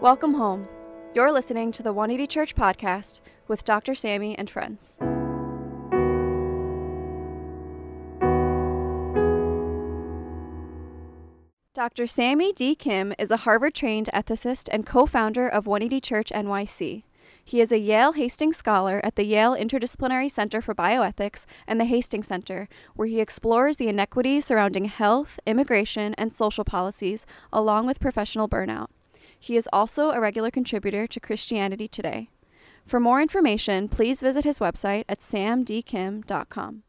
Welcome home. You're listening to the 180 Church podcast with Dr. Sammy and friends. Dr. Sammy D. Kim is a Harvard trained ethicist and co founder of 180 Church NYC. He is a Yale Hastings Scholar at the Yale Interdisciplinary Center for Bioethics and the Hastings Center, where he explores the inequities surrounding health, immigration, and social policies, along with professional burnout. He is also a regular contributor to Christianity Today. For more information, please visit his website at samdkim.com.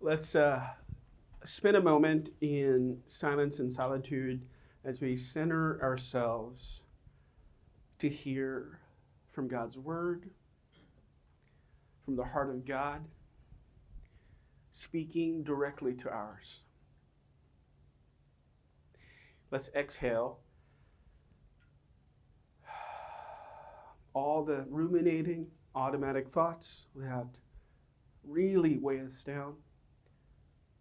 Let's uh, spend a moment in silence and solitude as we center ourselves to hear from God's Word, from the heart of God, speaking directly to ours. Let's exhale all the ruminating, automatic thoughts that really weigh us down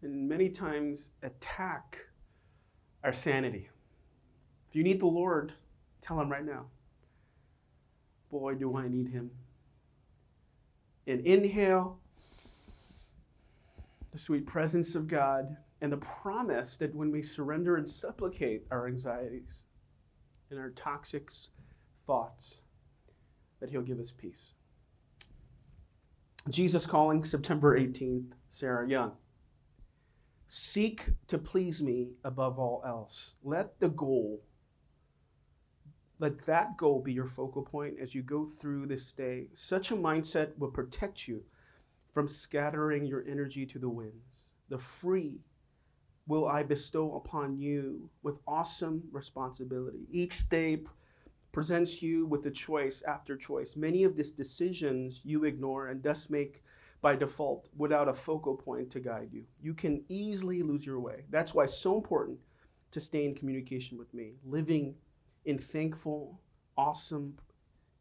and many times attack our sanity. If you need the Lord, tell Him right now. Boy, do I need Him. And inhale the sweet presence of God and the promise that when we surrender and supplicate our anxieties and our toxic thoughts, that He'll give us peace. Jesus calling September 18th, Sarah Young. Seek to please me above all else. Let the goal, let that goal be your focal point as you go through this day. Such a mindset will protect you from scattering your energy to the winds. The free will I bestow upon you with awesome responsibility. Each day presents you with a choice after choice. Many of these decisions you ignore and thus make by default without a focal point to guide you. You can easily lose your way. That's why it's so important to stay in communication with me, living in thankful, awesome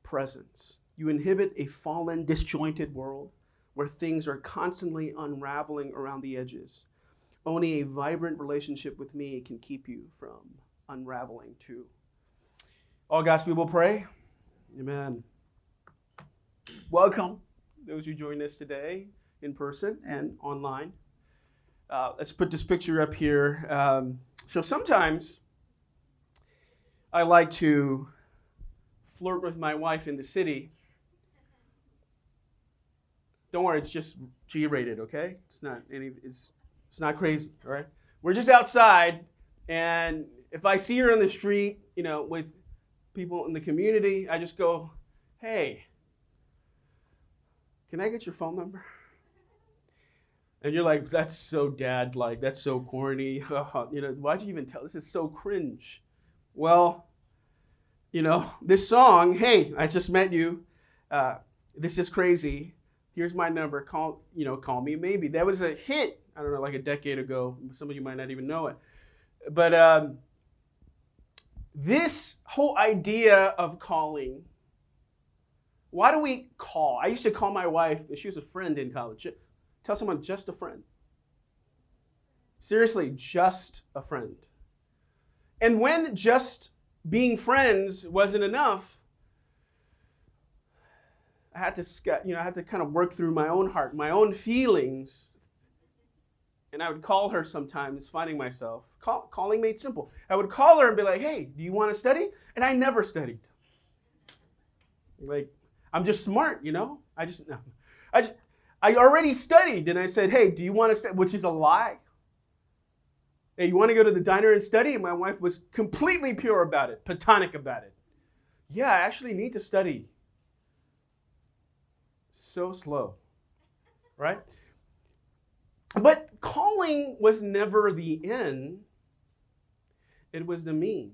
presence. You inhibit a fallen, disjointed world where things are constantly unraveling around the edges. Only a vibrant relationship with me can keep you from unraveling too. All God's people pray. Amen. Welcome those who joined us today in person and online. Uh, let's put this picture up here. Um, so sometimes I like to flirt with my wife in the city. Don't worry, it's just G-rated, okay? It's not any. It's it's not crazy, all right? We're just outside, and if I see her on the street, you know, with people in the community, I just go, "Hey, can I get your phone number? And you're like, that's so dad like, that's so corny. you know, why'd you even tell? This is so cringe. Well, you know, this song, hey, I just met you. Uh, this is crazy. Here's my number. Call, you know, call me maybe. That was a hit, I don't know, like a decade ago. Some of you might not even know it. But um, this whole idea of calling why do we call? I used to call my wife, she was a friend in college. Tell someone just a friend. Seriously, just a friend. And when just being friends wasn't enough, I had to, you know, I had to kind of work through my own heart, my own feelings. And I would call her sometimes, finding myself. Call, calling made simple. I would call her and be like, hey, do you want to study? And I never studied. Like, I'm just smart, you know? I just, no. I just, I already studied and I said, hey, do you want to study? Which is a lie. Hey, you want to go to the diner and study? And my wife was completely pure about it, platonic about it. Yeah, I actually need to study. So slow, right? But calling was never the end, it was the means.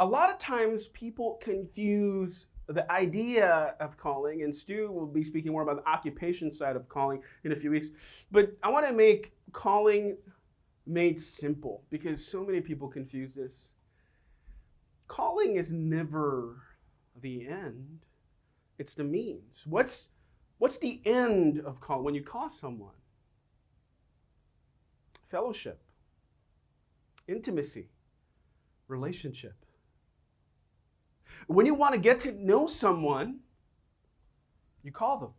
a lot of times people confuse the idea of calling, and Stu will be speaking more about the occupation side of calling in a few weeks. But I want to make calling made simple because so many people confuse this. Calling is never the end, it's the means. What's, what's the end of call when you call someone? Fellowship, intimacy relationship. When you want to get to know someone, you call them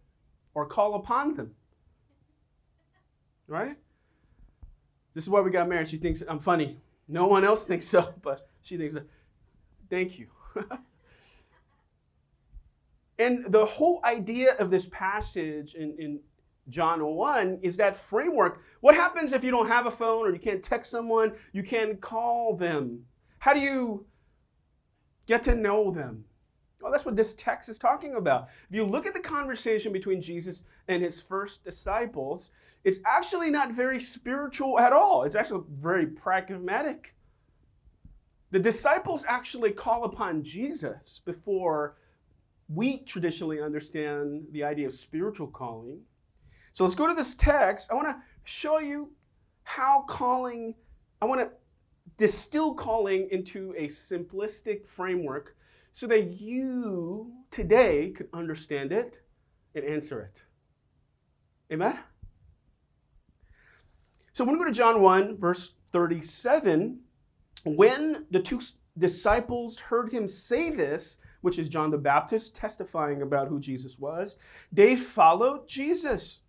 or call upon them. Right? This is why we got married. She thinks I'm funny. No one else thinks so, but she thinks. Thank you. and the whole idea of this passage in, in John 1 is that framework. What happens if you don't have a phone or you can't text someone? You can't call them. How do you get to know them? Well, that's what this text is talking about. If you look at the conversation between Jesus and his first disciples, it's actually not very spiritual at all. It's actually very pragmatic. The disciples actually call upon Jesus before we traditionally understand the idea of spiritual calling. So let's go to this text. I want to show you how calling, I want to distill calling into a simplistic framework so that you today could understand it and answer it. Amen? So when we go to John 1, verse 37, when the two disciples heard him say this, which is John the Baptist testifying about who Jesus was, they followed Jesus.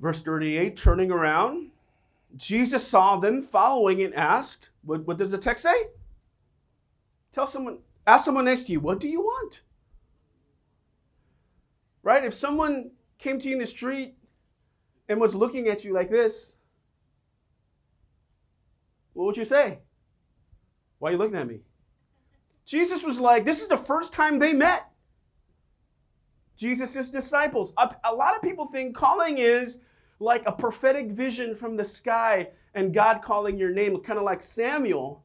Verse 38, turning around, Jesus saw them following and asked, what, what does the text say? Tell someone, ask someone next to you, what do you want? Right? If someone came to you in the street and was looking at you like this, what would you say? Why are you looking at me? Jesus was like, this is the first time they met. Jesus' disciples. A, a lot of people think calling is like a prophetic vision from the sky and God calling your name, kind of like Samuel.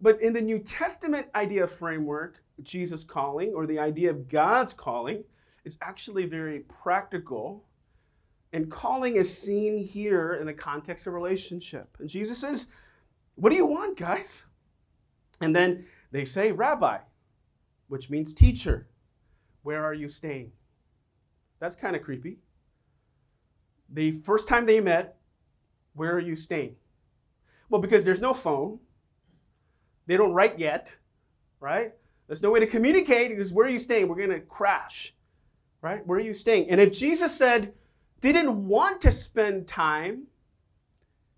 But in the New Testament idea framework, Jesus calling or the idea of God's calling is actually very practical. And calling is seen here in the context of relationship. And Jesus says, What do you want, guys? And then they say, Rabbi, which means teacher. Where are you staying? That's kind of creepy. The first time they met, where are you staying? Well, because there's no phone. They don't write yet, right? There's no way to communicate because where are you staying? We're going to crash, right? Where are you staying? And if Jesus said, they didn't want to spend time,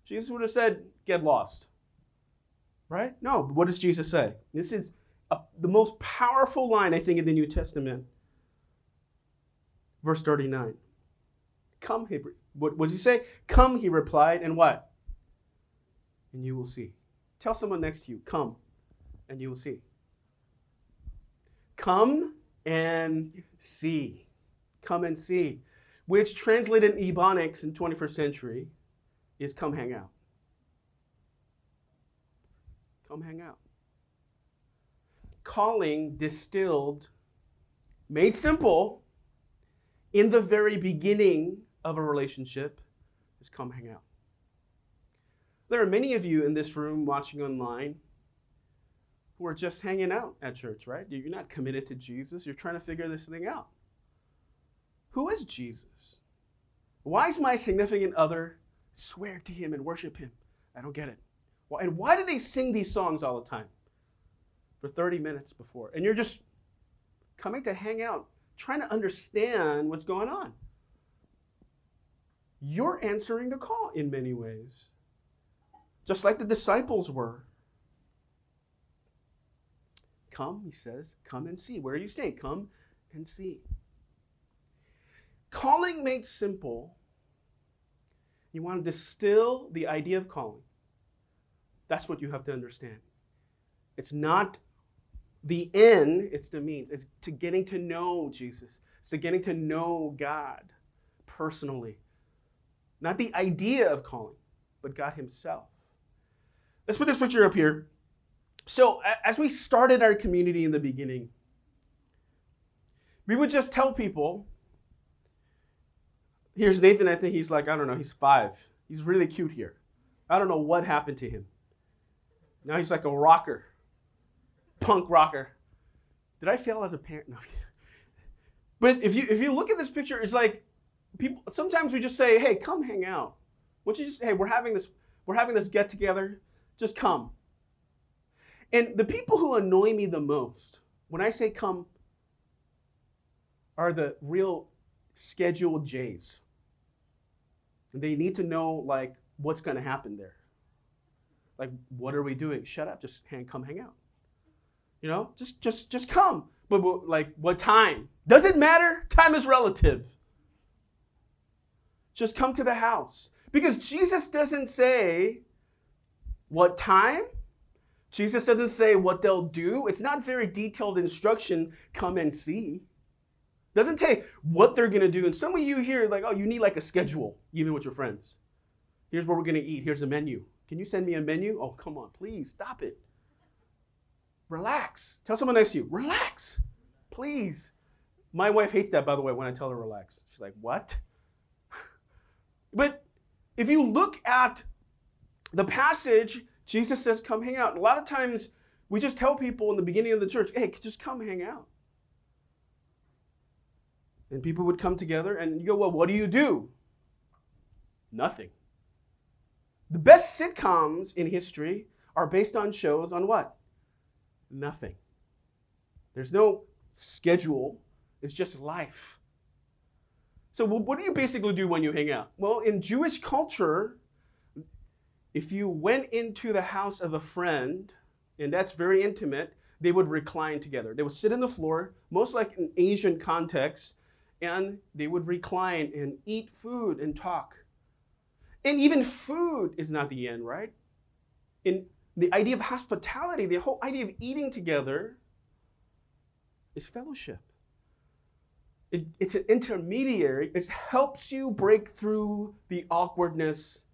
Jesus would have said, get lost, right? No, what does Jesus say? This is a, the most powerful line, I think, in the New Testament. Verse 39. Come, he, what, does he say? Come, he replied, and what? And you will see. Tell someone next to you, come, and you will see. Come and see. Come and see. Which translated in Ebonics in 21st century is come hang out. Come hang out. Calling distilled, made simple in the very beginning of a relationship is come hang out. There are many of you in this room watching online who are just hanging out at church, right? You're not committed to Jesus. You're trying to figure this thing out. Who is Jesus? Why is my significant other swear to him and worship him? I don't get it. And why do they sing these songs all the time? For 30 minutes before. And you're just coming to hang out, trying to understand what's going on. You're answering the call in many ways, just like the disciples were. Come, he says, come and see. Where are you staying? Come and see. Calling made simple. You want to distill the idea of calling. That's what you have to understand. It's not the end, it's the means. It's to getting to know Jesus. It's to getting to know God personally. Not the idea of calling, but God Himself. Let's put this picture up here. So, as we started our community in the beginning, we would just tell people here's Nathan. I think he's like, I don't know, he's five. He's really cute here. I don't know what happened to him. Now he's like a rocker, punk rocker. Did I fail as a parent? No. But if you if you look at this picture, it's like people sometimes we just say, "Hey, come hang out." Would you just, "Hey, we're having this we're having this get together. Just come." And the people who annoy me the most, when I say come, are the real scheduled J's. They need to know like what's going to happen there. Like, what are we doing? Shut up, just hang, come hang out. You know, just just just come. But, but like, what time? Does it matter? Time is relative. Just come to the house. Because Jesus doesn't say what time. Jesus doesn't say what they'll do. It's not very detailed instruction. Come and see. Doesn't say what they're gonna do. And some of you here, like, oh, you need like a schedule, even with your friends. Here's what we're gonna eat. Here's a menu. Can you send me a menu? Oh, come on, please stop it. Relax. Tell someone next to you, relax, please. My wife hates that, by the way, when I tell her relax. She's like, what? But if you look at the passage, Jesus says, come hang out. And a lot of times we just tell people in the beginning of the church, hey, just come hang out. And people would come together and you go, well, what do you do? Nothing. The best sitcoms in history are based on shows on what? Nothing. There's no schedule, it's just life. So, what do you basically do when you hang out? Well, in Jewish culture, if you went into the house of a friend, and that's very intimate, they would recline together. They would sit on the floor, most like an Asian context, and they would recline and eat food and talk. And even food is not the end, right? In the idea of hospitality, the whole idea of eating together is fellowship. It, it's an intermediary. It helps you break through the awkwardness.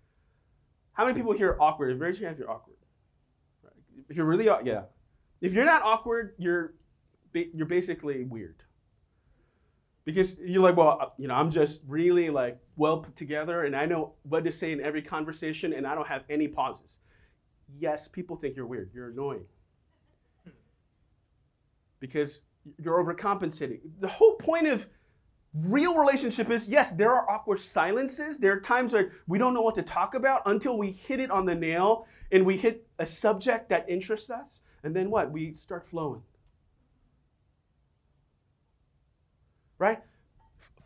How many people here are awkward? Raise your hand if you're awkward. If you're really, yeah. If you're not awkward, you're you're basically weird. Because you're like, well, uh, you know, I'm just really like well put together, and I know what to say in every conversation, and I don't have any pauses. Yes, people think you're weird. You're annoying because you're overcompensating. The whole point of real relationship is yes, there are awkward silences. There are times where we don't know what to talk about until we hit it on the nail and we hit a subject that interests us. And then what? We start flowing. Right?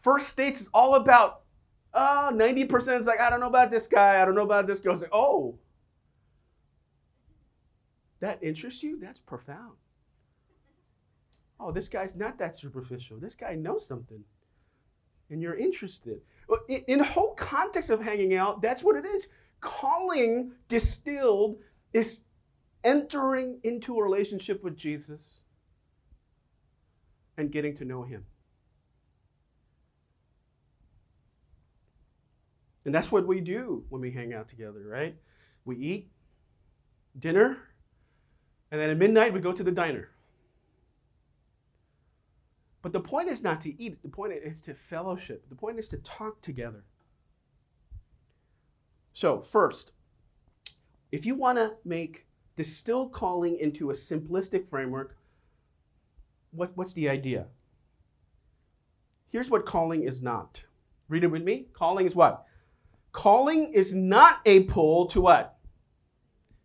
First states is all about, uh, 90% is like, I don't know about this guy, I don't know about this girl. It's like, oh, that interests you? That's profound oh, this guy's not that superficial. This guy knows something. And you're interested. In the whole context of hanging out, that's what it is. Calling distilled is entering into a relationship with Jesus and getting to know him. And that's what we do when we hang out together, right? We eat dinner, and then at midnight we go to the diner. But the point is not to eat, the point is to fellowship, the point is to talk together. So, first, if you want to make distill calling into a simplistic framework, what, what's the idea? Here's what calling is not. Read it with me. Calling is what? Calling is not a pull to what?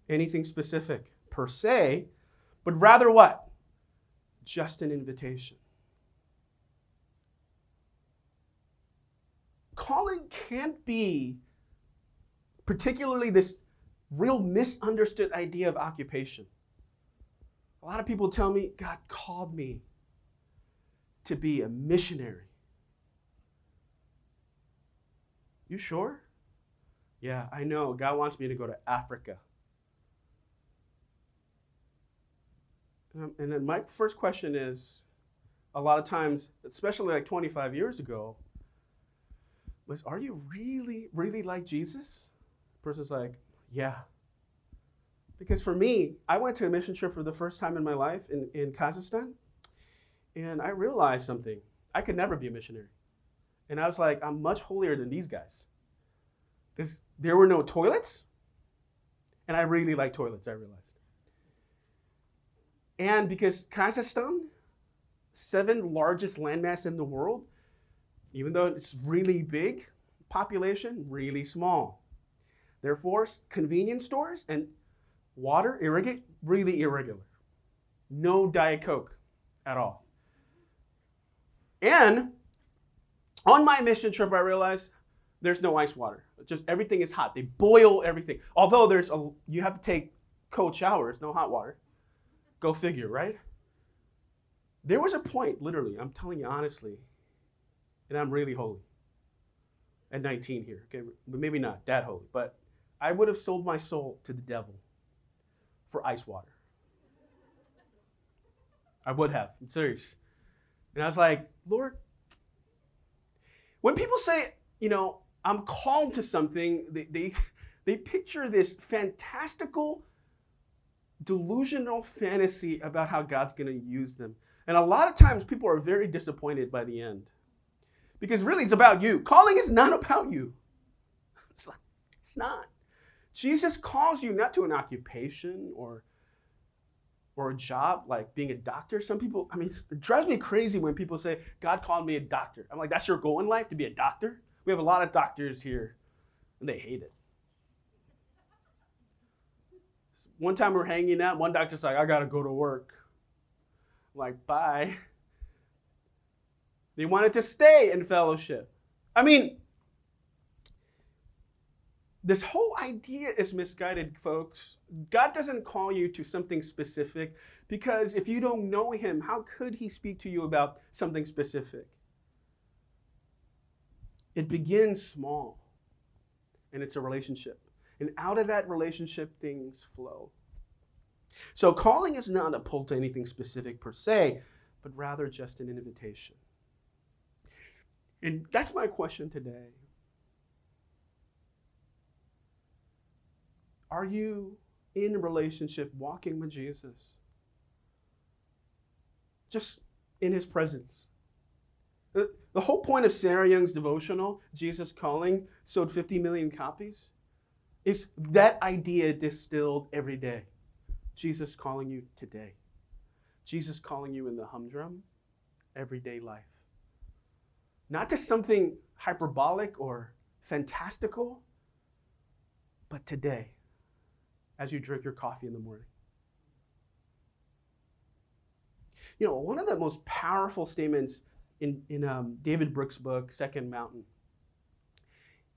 Anything specific per se, but rather what? Just an invitation. Calling can't be particularly this real misunderstood idea of occupation. A lot of people tell me, God called me to be a missionary. You sure? Yeah, I know. God wants me to go to Africa. Um, and then my first question is a lot of times, especially like 25 years ago, was, Are you really, really like Jesus? The person's like, Yeah. Because for me, I went to a mission trip for the first time in my life in, in Kazakhstan, and I realized something. I could never be a missionary. And I was like, I'm much holier than these guys. Because there were no toilets, and I really like toilets, I realized. And because Kazakhstan, seven largest landmass in the world, even though it's really big, population really small. Therefore, convenience stores and Water, irrigate, really irregular. No Diet Coke at all. And on my mission trip, I realized there's no ice water. Just everything is hot. They boil everything. Although there's a, you have to take cold showers, no hot water. Go figure, right? There was a point, literally, I'm telling you honestly, and I'm really holy at 19 here. Okay, but maybe not that holy, but I would have sold my soul to the devil for ice water. I would have. I'm serious. And I was like, Lord, when people say, you know, I'm called to something, they, they, they picture this fantastical, delusional fantasy about how God's going to use them. And a lot of times people are very disappointed by the end. Because really, it's about you. Calling is not about you. It's, like, it's not. Jesus calls you not to an occupation or or a job like being a doctor. Some people, I mean, it drives me crazy when people say, God called me a doctor. I'm like, that's your goal in life to be a doctor? We have a lot of doctors here, and they hate it. One time we are hanging out, one doctor's like, I gotta go to work. I'm like, bye. They wanted to stay in fellowship. I mean, this whole idea is misguided, folks. God doesn't call you to something specific because if you don't know Him, how could He speak to you about something specific? It begins small and it's a relationship. And out of that relationship, things flow. So, calling is not a pull to anything specific per se, but rather just an invitation. And that's my question today. Are you in a relationship, walking with Jesus? Just in his presence. The, whole point of Sarah Young's devotional, Jesus Calling, sold 50 million copies, is that idea distilled every day. Jesus calling you today. Jesus calling you in the humdrum, everyday life. Not to something hyperbolic or fantastical, but today as you drink your coffee in the morning. You know, one of the most powerful statements in, in um, David Brooks' book, Second Mountain,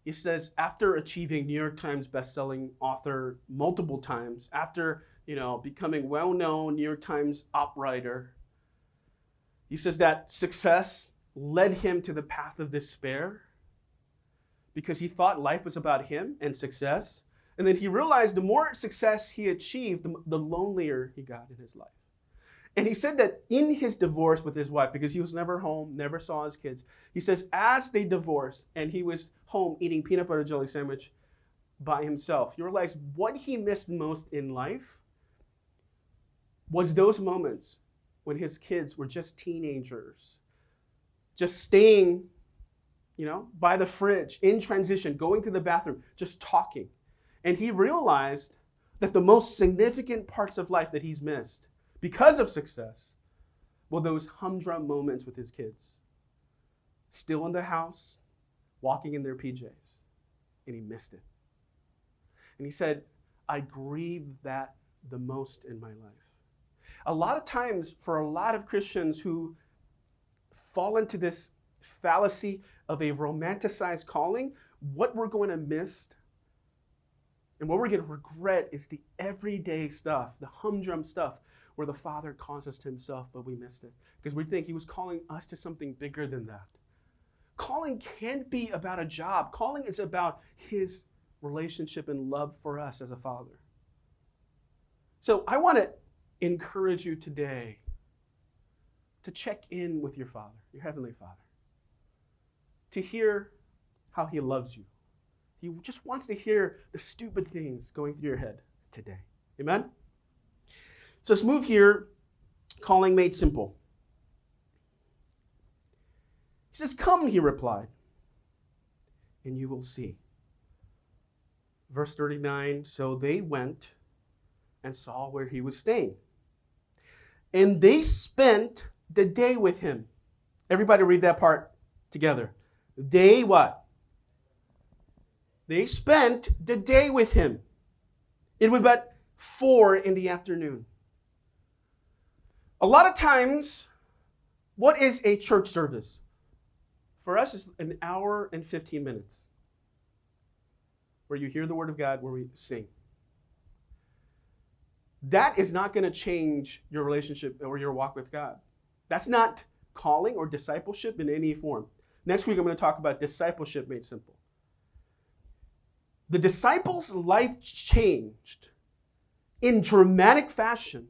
he says, after achieving New York Times bestselling author multiple times, after you know becoming well-known New York Times op writer, he says that success led him to the path of despair because he thought life was about him and success. And then he realized the more success he achieved, the, the lonelier he got in his life. And he said that in his divorce with his wife, because he was never home, never saw his kids, he says, as they divorced and he was home eating peanut butter jelly sandwich by himself, he realized what he missed most in life was those moments when his kids were just teenagers, just staying, you know, by the fridge, in transition, going to the bathroom, just talking. And he realized that the most significant parts of life that he's missed because of success were those humdrum moments with his kids. Still in the house, walking in their PJs. And he missed it. And he said, I grieve that the most in my life. A lot of times, for a lot of Christians who fall into this fallacy of a romanticized calling, what we're going to miss and what we're going to regret is the everyday stuff, the humdrum stuff, where the Father calls us to Himself, but we missed it. Because we think He was calling us to something bigger than that. Calling can't be about a job, calling is about His relationship and love for us as a Father. So I want to encourage you today to check in with your Father, your Heavenly Father, to hear how He loves you he just wants to hear the stupid things going through your head today. Amen? So let's move here. Calling made simple. He says, Come, he replied, and you will see. Verse 39 So they went and saw where he was staying. And they spent the day with him. Everybody read that part together. They what? They spent the day with him. It was but 4 in the afternoon. A lot of times, what is a church service? For us, it's an hour and 15 minutes where you hear the word of God, where we sing. That is not going to change your relationship or your walk with God. That's not calling or discipleship in any form. Next week, I'm going to talk about discipleship made simple. The disciples' life changed in dramatic fashion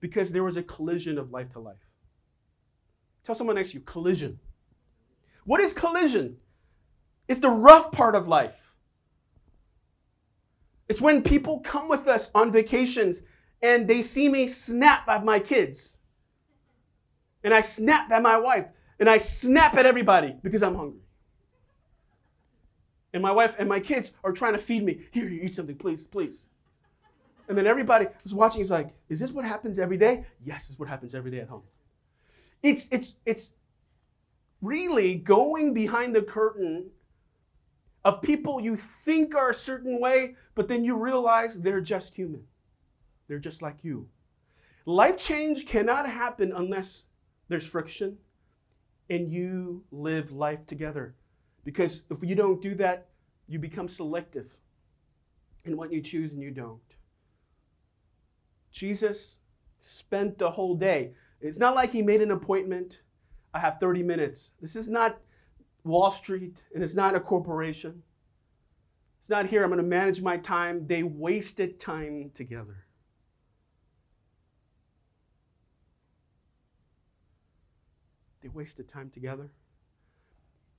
because there was a collision of life to life. Tell someone next to you collision. What is collision? It's the rough part of life. It's when people come with us on vacations and they see me snap at my kids. And I snap at my wife. And I snap at everybody because I'm hungry. And my wife and my kids are trying to feed me. Here, you eat something, please, please. And then everybody who's watching is like, is this what happens every day? Yes, this is what happens every day at home. It's it's it's really going behind the curtain of people you think are a certain way, but then you realize they're just human. They're just like you. Life change cannot happen unless there's friction and you live life together. Because if you don't do that, you become selective in what you choose and you don't. Jesus spent the whole day. It's not like he made an appointment. I have 30 minutes. This is not Wall Street and it's not a corporation. It's not here. I'm going to manage my time. They wasted time together. They wasted time together.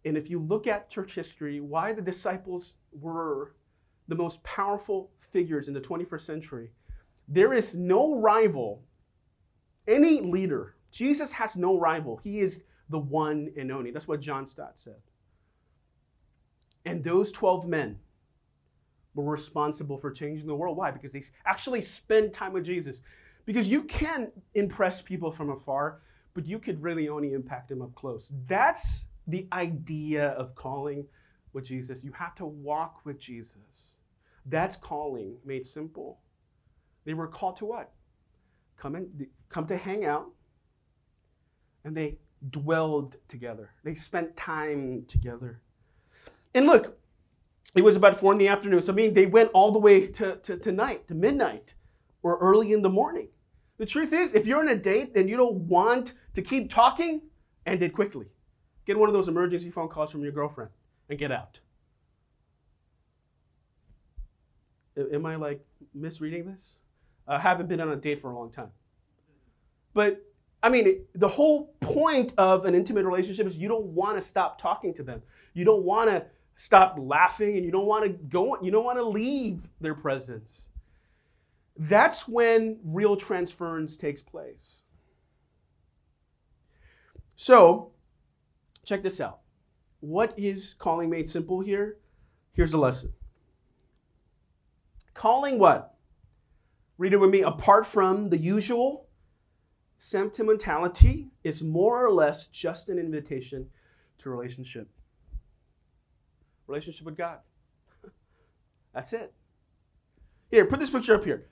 And if you look at church history, why the disciples were the most powerful figures in the 21st century, there is no rival, any leader. Jesus has no rival. He is the one and only. That's what John Stott said. And those 12 men were responsible for changing the world. Why? Because they actually spend time with Jesus. Because you can impress people from afar, but you could really only impact them up close. That's the idea of calling with Jesus. You have to walk with Jesus. That's calling made simple. They were called to what? Come and come to hang out. And they dwelled together. They spent time together. And look, it was about four in the afternoon. So I mean they went all the way to, to, to night, to midnight, or early in the morning. The truth is, if you're on a date and you don't want to keep talking, end it quickly. Get one of those emergency phone calls from your girlfriend and get out. Am I like misreading this? I haven't been on a date for a long time. But I mean, the whole point of an intimate relationship is you don't want to stop talking to them. You don't want to stop laughing and you don't want to go you don't want to leave their presence. That's when real transference takes place. So, check this out. What is calling made simple here? Here's a lesson. Calling what? Read it with me. Apart from the usual, sentimentality is more or less just an invitation to relationship. Relationship with God. That's it. Here, put this picture up here.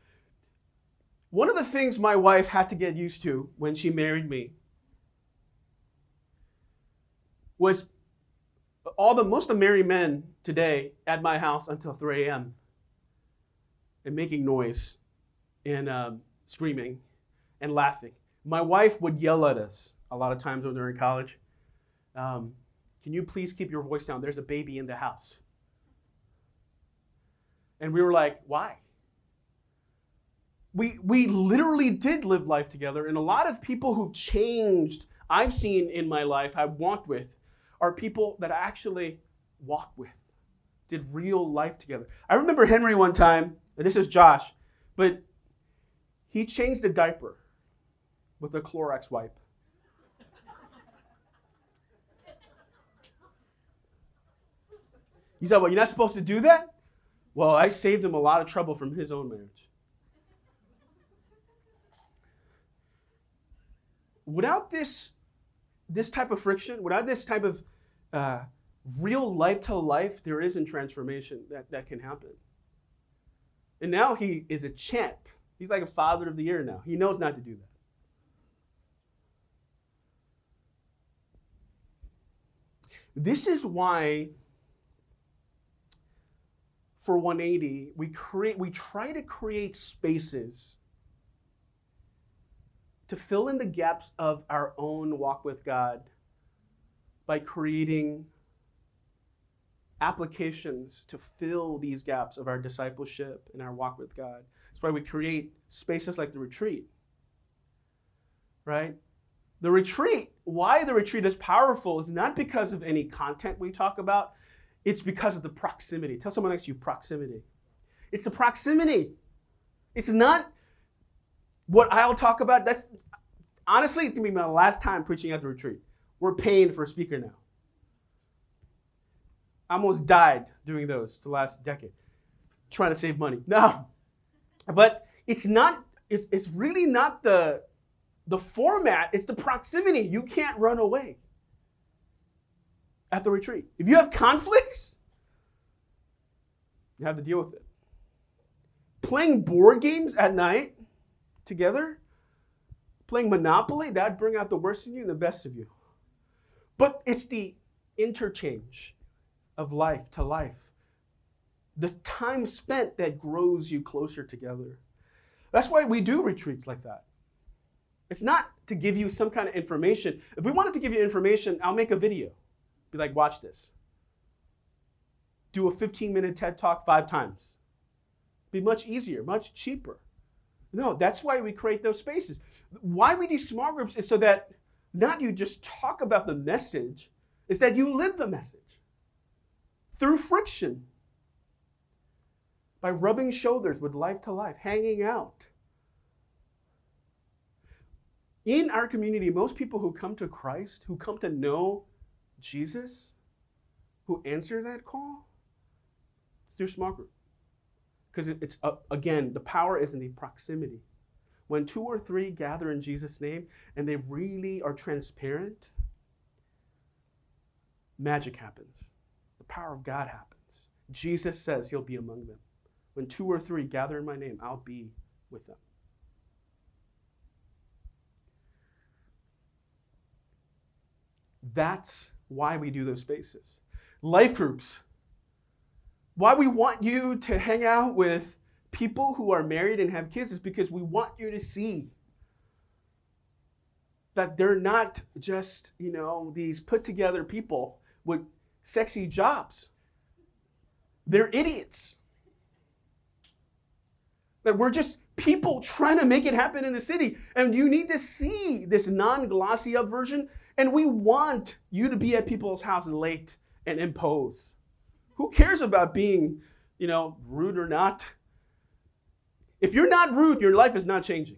One of the things my wife had to get used to when she married me was all the most of married men today at my house until 3 a.m. and making noise and um, screaming and laughing. My wife would yell at us a lot of times when we were in college. Um, Can you please keep your voice down? There's a baby in the house. And we were like, why? We, we literally did live life together. And a lot of people who've changed, I've seen in my life, I've walked with, are people that I actually walk with, did real life together. I remember Henry one time, and this is Josh, but he changed a diaper with a Clorox wipe. He said, Well, you're not supposed to do that? Well, I saved him a lot of trouble from his own marriage. Without this, this type of friction, without this type of uh, real life to life, there isn't transformation that, that can happen. And now he is a champ. He's like a father of the year now. He knows not to do that. This is why for 180 we create we try to create spaces to fill in the gaps of our own walk with God by creating applications to fill these gaps of our discipleship and our walk with God. That's why we create spaces like the retreat. Right? The retreat, why the retreat is powerful is not because of any content we talk about, it's because of the proximity. Tell someone next to you proximity. It's the proximity. It's not what I'll talk about. That's honestly, it's gonna be my last time preaching at the retreat. We're paying for a speaker now. I almost died doing those for the last decade, trying to save money. No, but it's not. It's it's really not the the format. It's the proximity. You can't run away at the retreat. If you have conflicts, you have to deal with it. Playing board games at night together, playing Monopoly, that'd bring out the worst in you and the best of you. But it's the interchange of life to life. The time spent that grows you closer together. That's why we do retreats like that. It's not to give you some kind of information. If we wanted to give you information, I'll make a video. Be like, watch this. Do a 15 minute TED talk five times. Be much easier, much cheaper. No, that's why we create those spaces. Why we do small groups is so that not you just talk about the message, is that you live the message through friction by rubbing shoulders with life to life, hanging out. In our community, most people who come to Christ, who come to know Jesus, who answer that call, through small group. Because it's, uh, again, the power is in the proximity. When two or three gather in Jesus' name and they really are transparent, magic happens. The power of God happens. Jesus says he'll be among them. When two or three gather in my name, I'll be with them. That's why we do those spaces. Life groups. Why we want you to hang out with people who are married and have kids is because we want you to see that they're not just, you know, these put together people with sexy jobs. They're idiots. That we're just people trying to make it happen in the city. And you need to see this non glossy up version. And we want you to be at people's houses late and impose. Who cares about being, you know, rude or not? If you're not rude, your life is not changing.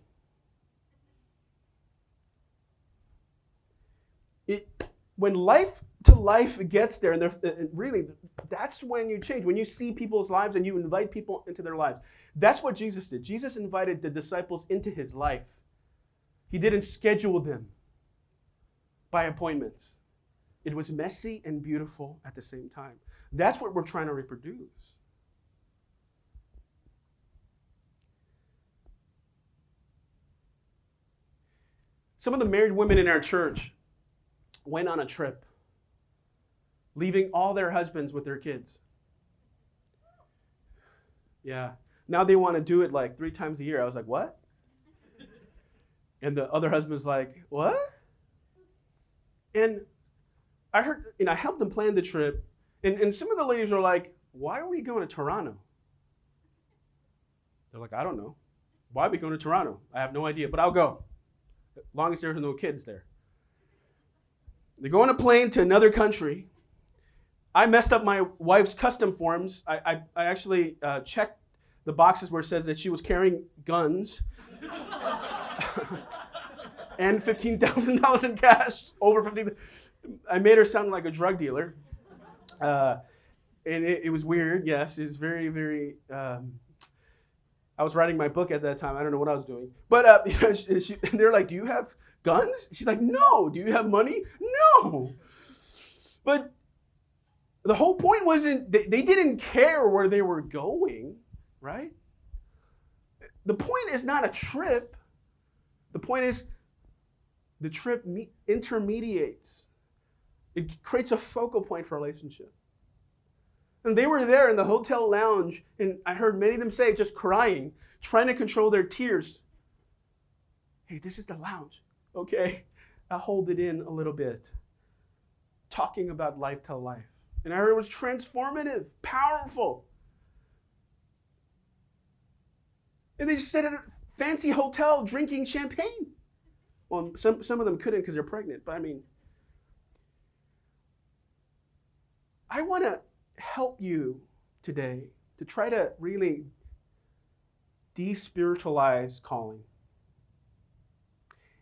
It, when life to life gets there, and uh, uh, really, that's when you change. When you see people's lives and you invite people into their lives. That's what Jesus did. Jesus invited the disciples into his life. He didn't schedule them by appointments. It was messy and beautiful at the same time. That's what we're trying to reproduce. Some of the married women in our church went on a trip, leaving all their husbands with their kids. Yeah. Now they want to do it like three times a year. I was like, what? And the other husband's like, what? And I heard, and I helped them plan the trip. And, and some of the ladies were like, why are we going to Toronto? They're like, I don't know. Why are we going to Toronto? I have no idea, but I'll go. As long as there's no kids there. They go on a plane to another country. I messed up my wife's custom forms. I, I, I actually uh, checked the boxes where it says that she was carrying guns and $15,000 in cash, over 15 I made her sound like a drug dealer. Uh, and it, it, was weird, yes. It's very, very. Um, I was writing my book at that time. I don't know what I was doing. But uh, you know, she, they're like, Do you have guns? She's like, No. Do you have money? No. But the whole point wasn't, they, they didn't care where they were going, right? the point is not a trip. The point is the trip me- intermediates. It creates a focal point for relationship. And they were there in the hotel lounge, and I heard many of them say, just crying, trying to control their tears. Hey, this is the lounge. Okay, I'll hold it in a little bit. Talking about life to life. And I heard it was transformative, powerful. And they just stayed at a fancy hotel drinking champagne. Well, some, some of them couldn't because they're pregnant, but I mean, I want to help you today to try to really despiritualize calling.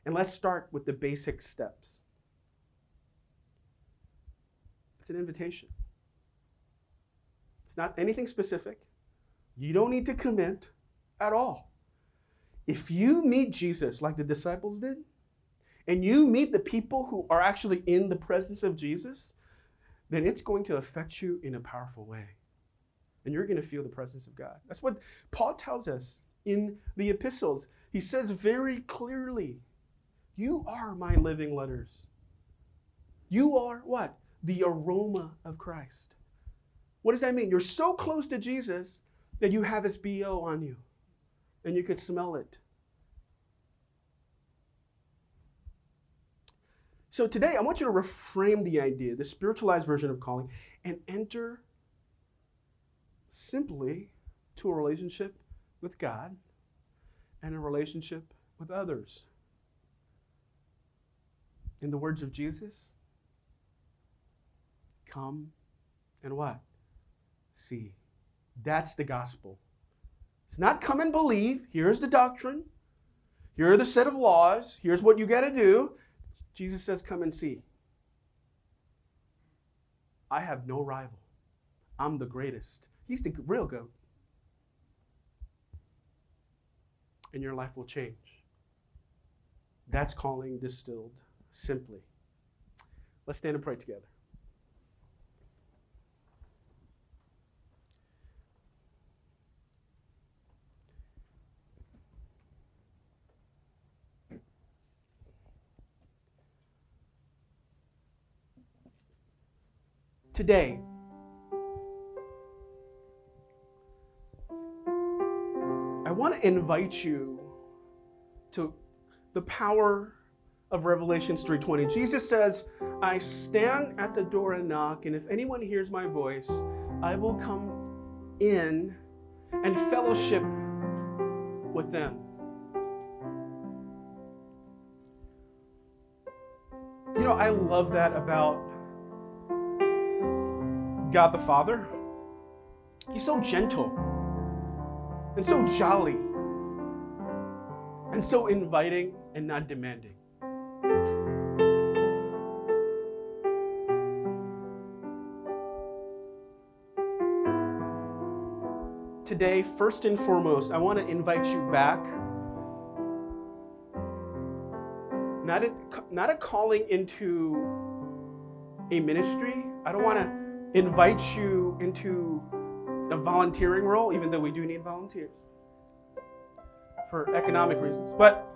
And let's start with the basic steps. It's an invitation. It's not anything specific. You don't need to commit at all. If you meet Jesus like the disciples did, and you meet the people who are actually in the presence of Jesus, then it's going to affect you in a powerful way. And you're going to feel the presence of God. That's what Paul tells us in the epistles. He says very clearly, You are my living letters. You are what? The aroma of Christ. What does that mean? You're so close to Jesus that you have his BO on you and you could smell it. So today, I want you to reframe the idea, the spiritualized version of calling, and enter simply to a relationship with God and a relationship with others. In the words of Jesus, come and what? See. That's the gospel. It's not come and believe. Here's the doctrine. Here are the set of laws. Here's what you got to do. Jesus says, Come and see. I have no rival. I'm the greatest. He's the real goat. And your life will change. That's calling distilled simply. Let's stand and pray together. Today. I want to invite you to the power of Revelations 3:20. Jesus says, "I stand at the door and knock, and if anyone hears my voice, I will come in and fellowship with them." You know, I love that about God the Father. He's so gentle and so jolly and so inviting and not demanding. Today, first and foremost, I want to invite you back. Not a, not a calling into a ministry. I don't want to invite you into a volunteering role, even though we do need volunteers for economic reasons. But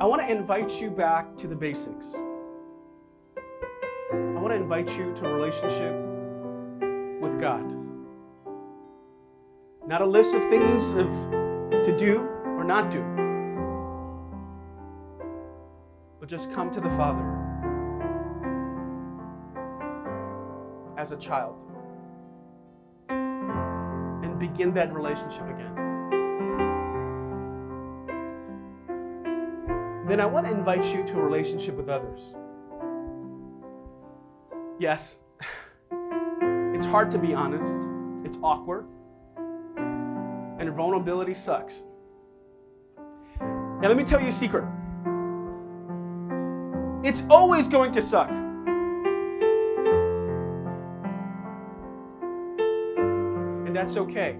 I want to invite you back to the basics. I want to invite you to a relationship with God. Not a list of things of to do or not do. But just come to the Father as a child and begin that relationship again. Then I want to invite you to a relationship with others. Yes, it's hard to be honest, it's awkward, and vulnerability sucks. Now, let me tell you a secret it's always going to suck. That's okay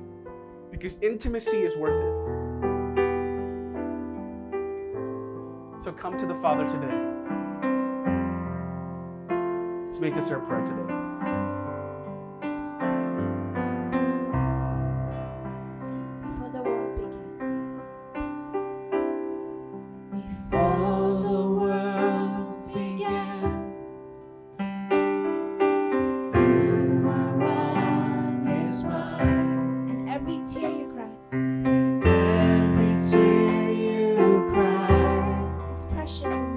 because intimacy is worth it. So come to the Father today. Let's make this our prayer today. precious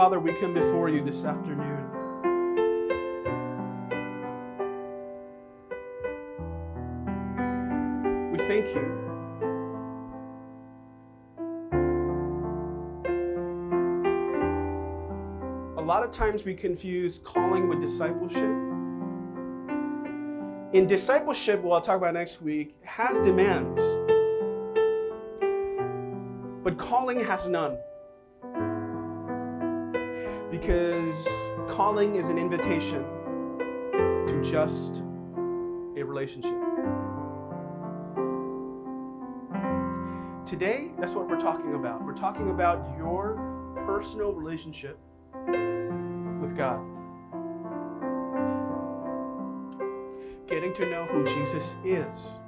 Father, we come before you this afternoon. We thank you. A lot of times we confuse calling with discipleship. In discipleship, I'll talk about next week, has demands, but calling has none because calling is an invitation to just a relationship. Today, that's what we're talking about. We're talking about your personal relationship with God. Getting to know who Jesus is.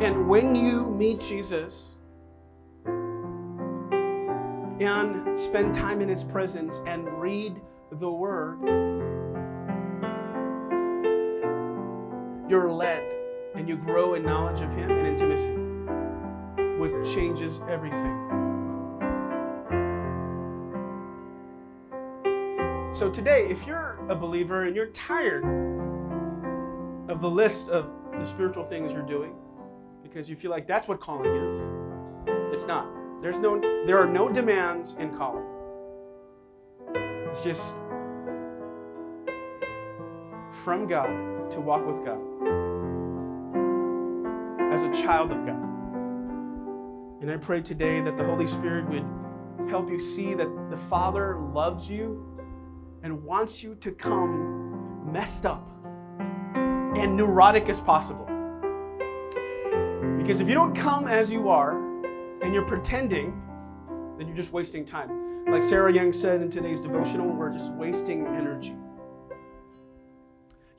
And when you meet Jesus, and spend time in His presence and read the Word, you're led and you grow in knowledge of Him and intimacy, which changes everything. So, today, if you're a believer and you're tired of the list of the spiritual things you're doing, because you feel like that's what calling is, it's not. There's no, there are no demands in calling. It's just from God to walk with God as a child of God. And I pray today that the Holy Spirit would help you see that the Father loves you and wants you to come messed up and neurotic as possible. Because if you don't come as you are, and you're pretending, then you're just wasting time. Like Sarah Young said in today's devotional, we're just wasting energy.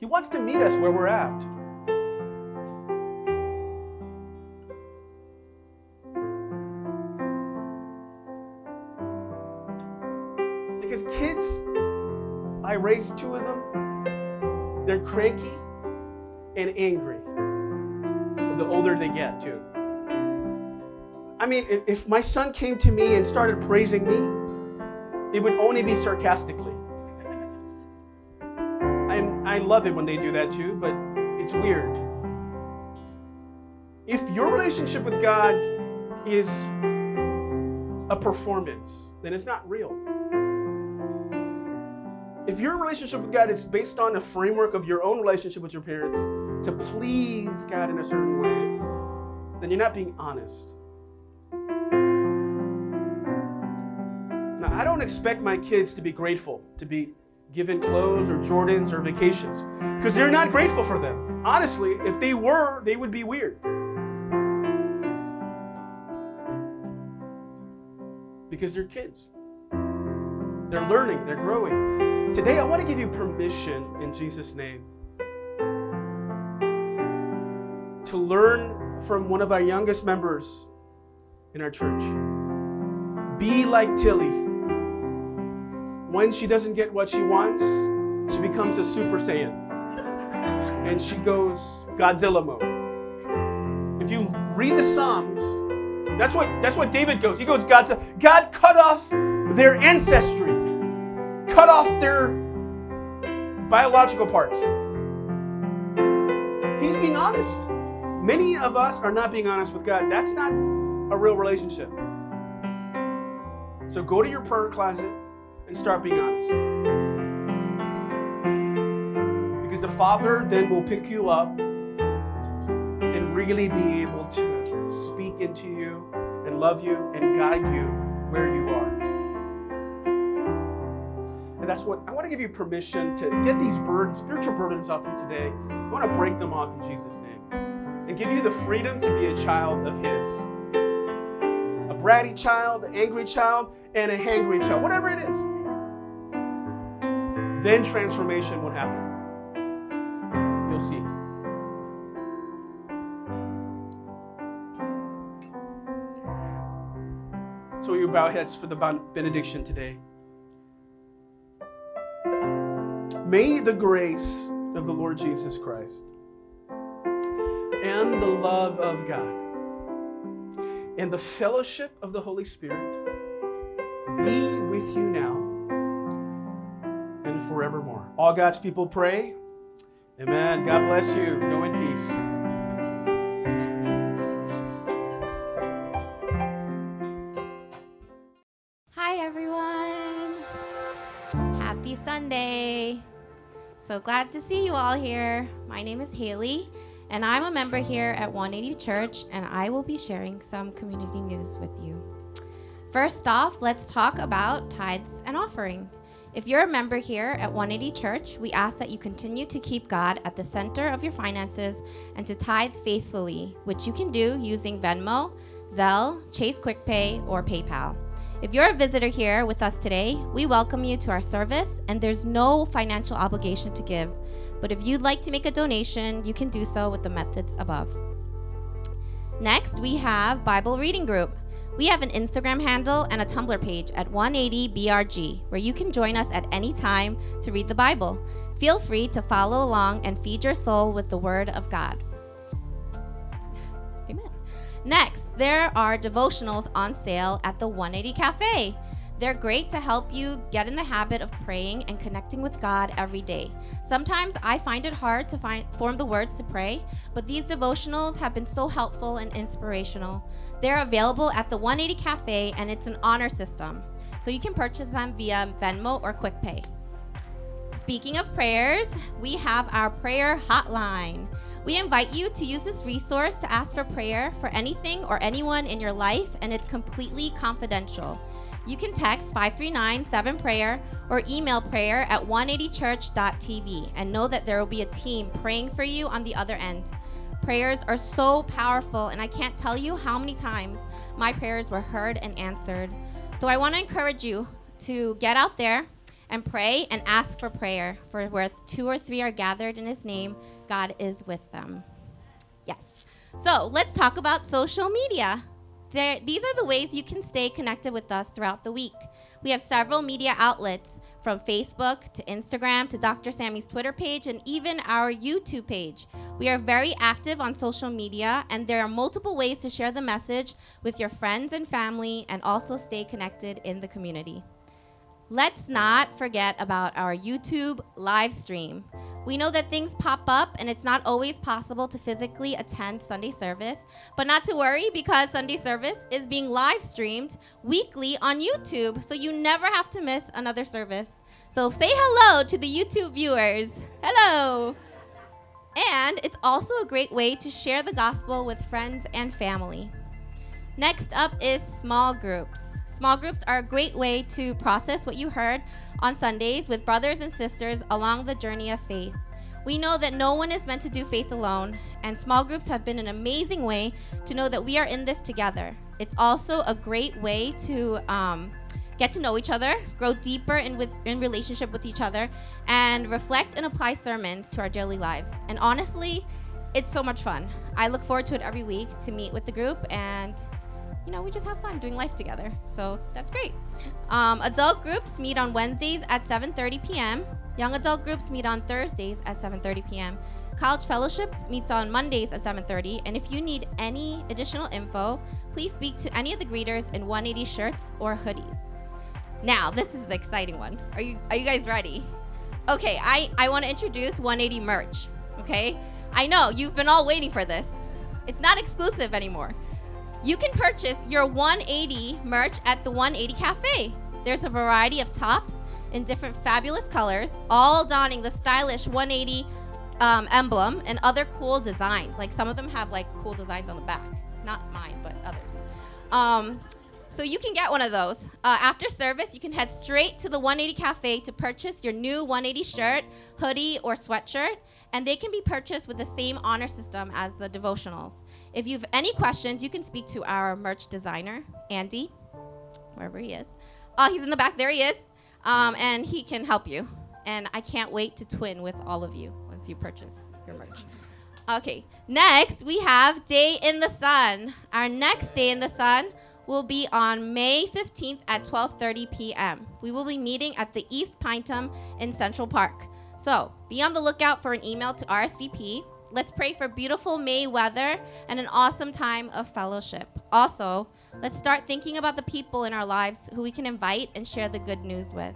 He wants to meet us where we're at. Because kids, I raised two of them, they're cranky and angry the older they get, too. I mean, if- my son came to me and started praising me, it would only be sarcastically. And I love it when they do that too, but it's weird. If your relationship with God is a performance, then it's not real. If your relationship with God is based on a framework of your own relationship with your parents to please God in a certain way, then you're not being honest. I don't expect my kids to be grateful to be given clothes or Jordans or vacations because they're not grateful for them. Honestly, if they were, they would be weird. Because they're kids. They're learning, they're growing. Today, I want to give you permission in Jesus' name to learn from one of our youngest members in our church. Be like Tilly. When she doesn't get what she wants, she becomes a Super Saiyan. And she goes Godzilla mode. If you read the Psalms, that's what that's what David goes. He goes Godzilla. God cut off their ancestry, cut off their biological parts. He's being honest. Many of us are not being honest with God. That's not a real relationship. So go to your prayer closet and start being honest. Because the Father then will pick you up and really be able to speak into you and love you and guide you where you are. And that's what I want to give you permission to get these burdens, spiritual burdens off you today. I want to break them off in Jesus' name and give you the freedom to be a child of His. A bratty child, an angry child, and a hangry child, whatever it is. Then transformation would happen. You'll see. So you bow heads for the benediction today. May the grace of the Lord Jesus Christ and the love of God and the fellowship of the Holy Spirit be forevermore. All God's people pray. Amen. God bless you. Go in peace. Hi, everyone. Happy Sunday. So glad to see you all here. My name is Haley, and I'm a member here at 180 Church, and I will be sharing some community news with you. First off, let's talk about tithes and offering. If you're a member here at 180 Church, we ask that you continue to keep God at the center of your finances and to tithe faithfully, which you can do using Venmo, Zelle, Chase QuickPay, or PayPal. If you're a visitor here with us today, we welcome you to our service, and there's no financial obligation to give. But if you'd like to make a donation, you can do so with the methods above. Next, we have Bible Reading Group. We have an Instagram handle and a Tumblr page at 180BRG, where you can join us at any time to read the Bible. Feel free to follow along and feed your soul with the Word of God. Amen. Next, there are devotionals on sale at the 180 Cafe. They're great to help you get in the habit of praying and connecting with God every day. Sometimes I find it hard to find, form the words to pray, but these devotionals have been so helpful and inspirational. They're available at the 180 Cafe and it's an honor system. So you can purchase them via Venmo or QuickPay. Speaking of prayers, we have our prayer hotline. We invite you to use this resource to ask for prayer for anything or anyone in your life, and it's completely confidential. You can text 539-7prayer or email prayer at 180church.tv and know that there will be a team praying for you on the other end. Prayers are so powerful, and I can't tell you how many times my prayers were heard and answered. So I want to encourage you to get out there and pray and ask for prayer. For where two or three are gathered in His name, God is with them. Yes. So let's talk about social media. There, these are the ways you can stay connected with us throughout the week. We have several media outlets from Facebook to Instagram to Dr. Sammy's Twitter page and even our YouTube page. We are very active on social media, and there are multiple ways to share the message with your friends and family and also stay connected in the community. Let's not forget about our YouTube live stream. We know that things pop up and it's not always possible to physically attend Sunday service, but not to worry because Sunday service is being live streamed weekly on YouTube, so you never have to miss another service. So say hello to the YouTube viewers. Hello. And it's also a great way to share the gospel with friends and family. Next up is small groups. Small groups are a great way to process what you heard on Sundays with brothers and sisters along the journey of faith. We know that no one is meant to do faith alone, and small groups have been an amazing way to know that we are in this together. It's also a great way to um, get to know each other, grow deeper in with in relationship with each other, and reflect and apply sermons to our daily lives. And honestly, it's so much fun. I look forward to it every week to meet with the group and you know, we just have fun doing life together. So that's great. Um, adult groups meet on Wednesdays at 7:30 p.m. Young adult groups meet on Thursdays at 7:30 p.m. College Fellowship meets on Mondays at 7:30. And if you need any additional info, please speak to any of the greeters in 180 shirts or hoodies. Now, this is the exciting one. Are you are you guys ready? Okay, I I want to introduce 180 merch. Okay, I know you've been all waiting for this. It's not exclusive anymore. You can purchase your 180 merch at the 180 Cafe. There's a variety of tops in different fabulous colors, all donning the stylish 180 um, emblem and other cool designs. Like some of them have like cool designs on the back. Not mine, but others. Um, so you can get one of those. Uh, after service, you can head straight to the 180 Cafe to purchase your new 180 shirt, hoodie, or sweatshirt, and they can be purchased with the same honor system as the devotionals. If you have any questions, you can speak to our merch designer, Andy, wherever he is. Oh, he's in the back. There he is. Um, and he can help you. And I can't wait to twin with all of you once you purchase your merch. Okay, next we have Day in the Sun. Our next Day in the Sun will be on May 15th at 12:30 p.m. We will be meeting at the East Pinetum in Central Park. So, be on the lookout for an email to RSVP. Let's pray for beautiful May weather and an awesome time of fellowship. Also, let's start thinking about the people in our lives who we can invite and share the good news with.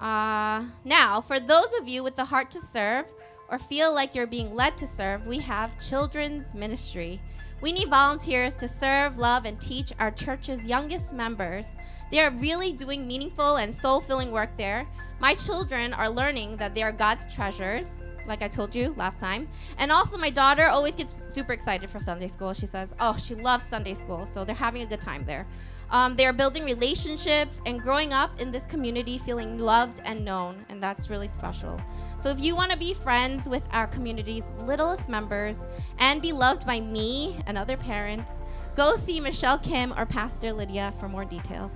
Uh, now, for those of you with the heart to serve or feel like you're being led to serve, we have children's ministry. We need volunteers to serve, love, and teach our church's youngest members. They are really doing meaningful and soul filling work there. My children are learning that they are God's treasures, like I told you last time. And also, my daughter always gets super excited for Sunday school. She says, Oh, she loves Sunday school. So they're having a good time there. Um, they are building relationships and growing up in this community feeling loved and known, and that's really special. So, if you want to be friends with our community's littlest members and be loved by me and other parents, go see Michelle Kim or Pastor Lydia for more details.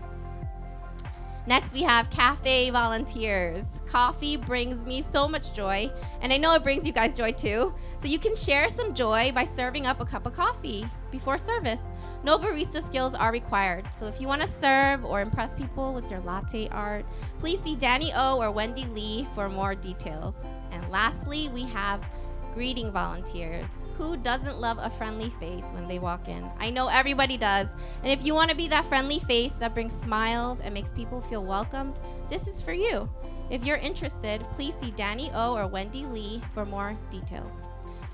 Next, we have cafe volunteers. Coffee brings me so much joy, and I know it brings you guys joy too. So, you can share some joy by serving up a cup of coffee before service. No barista skills are required. So, if you want to serve or impress people with your latte art, please see Danny O or Wendy Lee for more details. And lastly, we have greeting volunteers. Who doesn't love a friendly face when they walk in? I know everybody does. And if you want to be that friendly face that brings smiles and makes people feel welcomed, this is for you. If you're interested, please see Danny O or Wendy Lee for more details.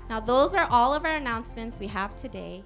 Now, those are all of our announcements we have today.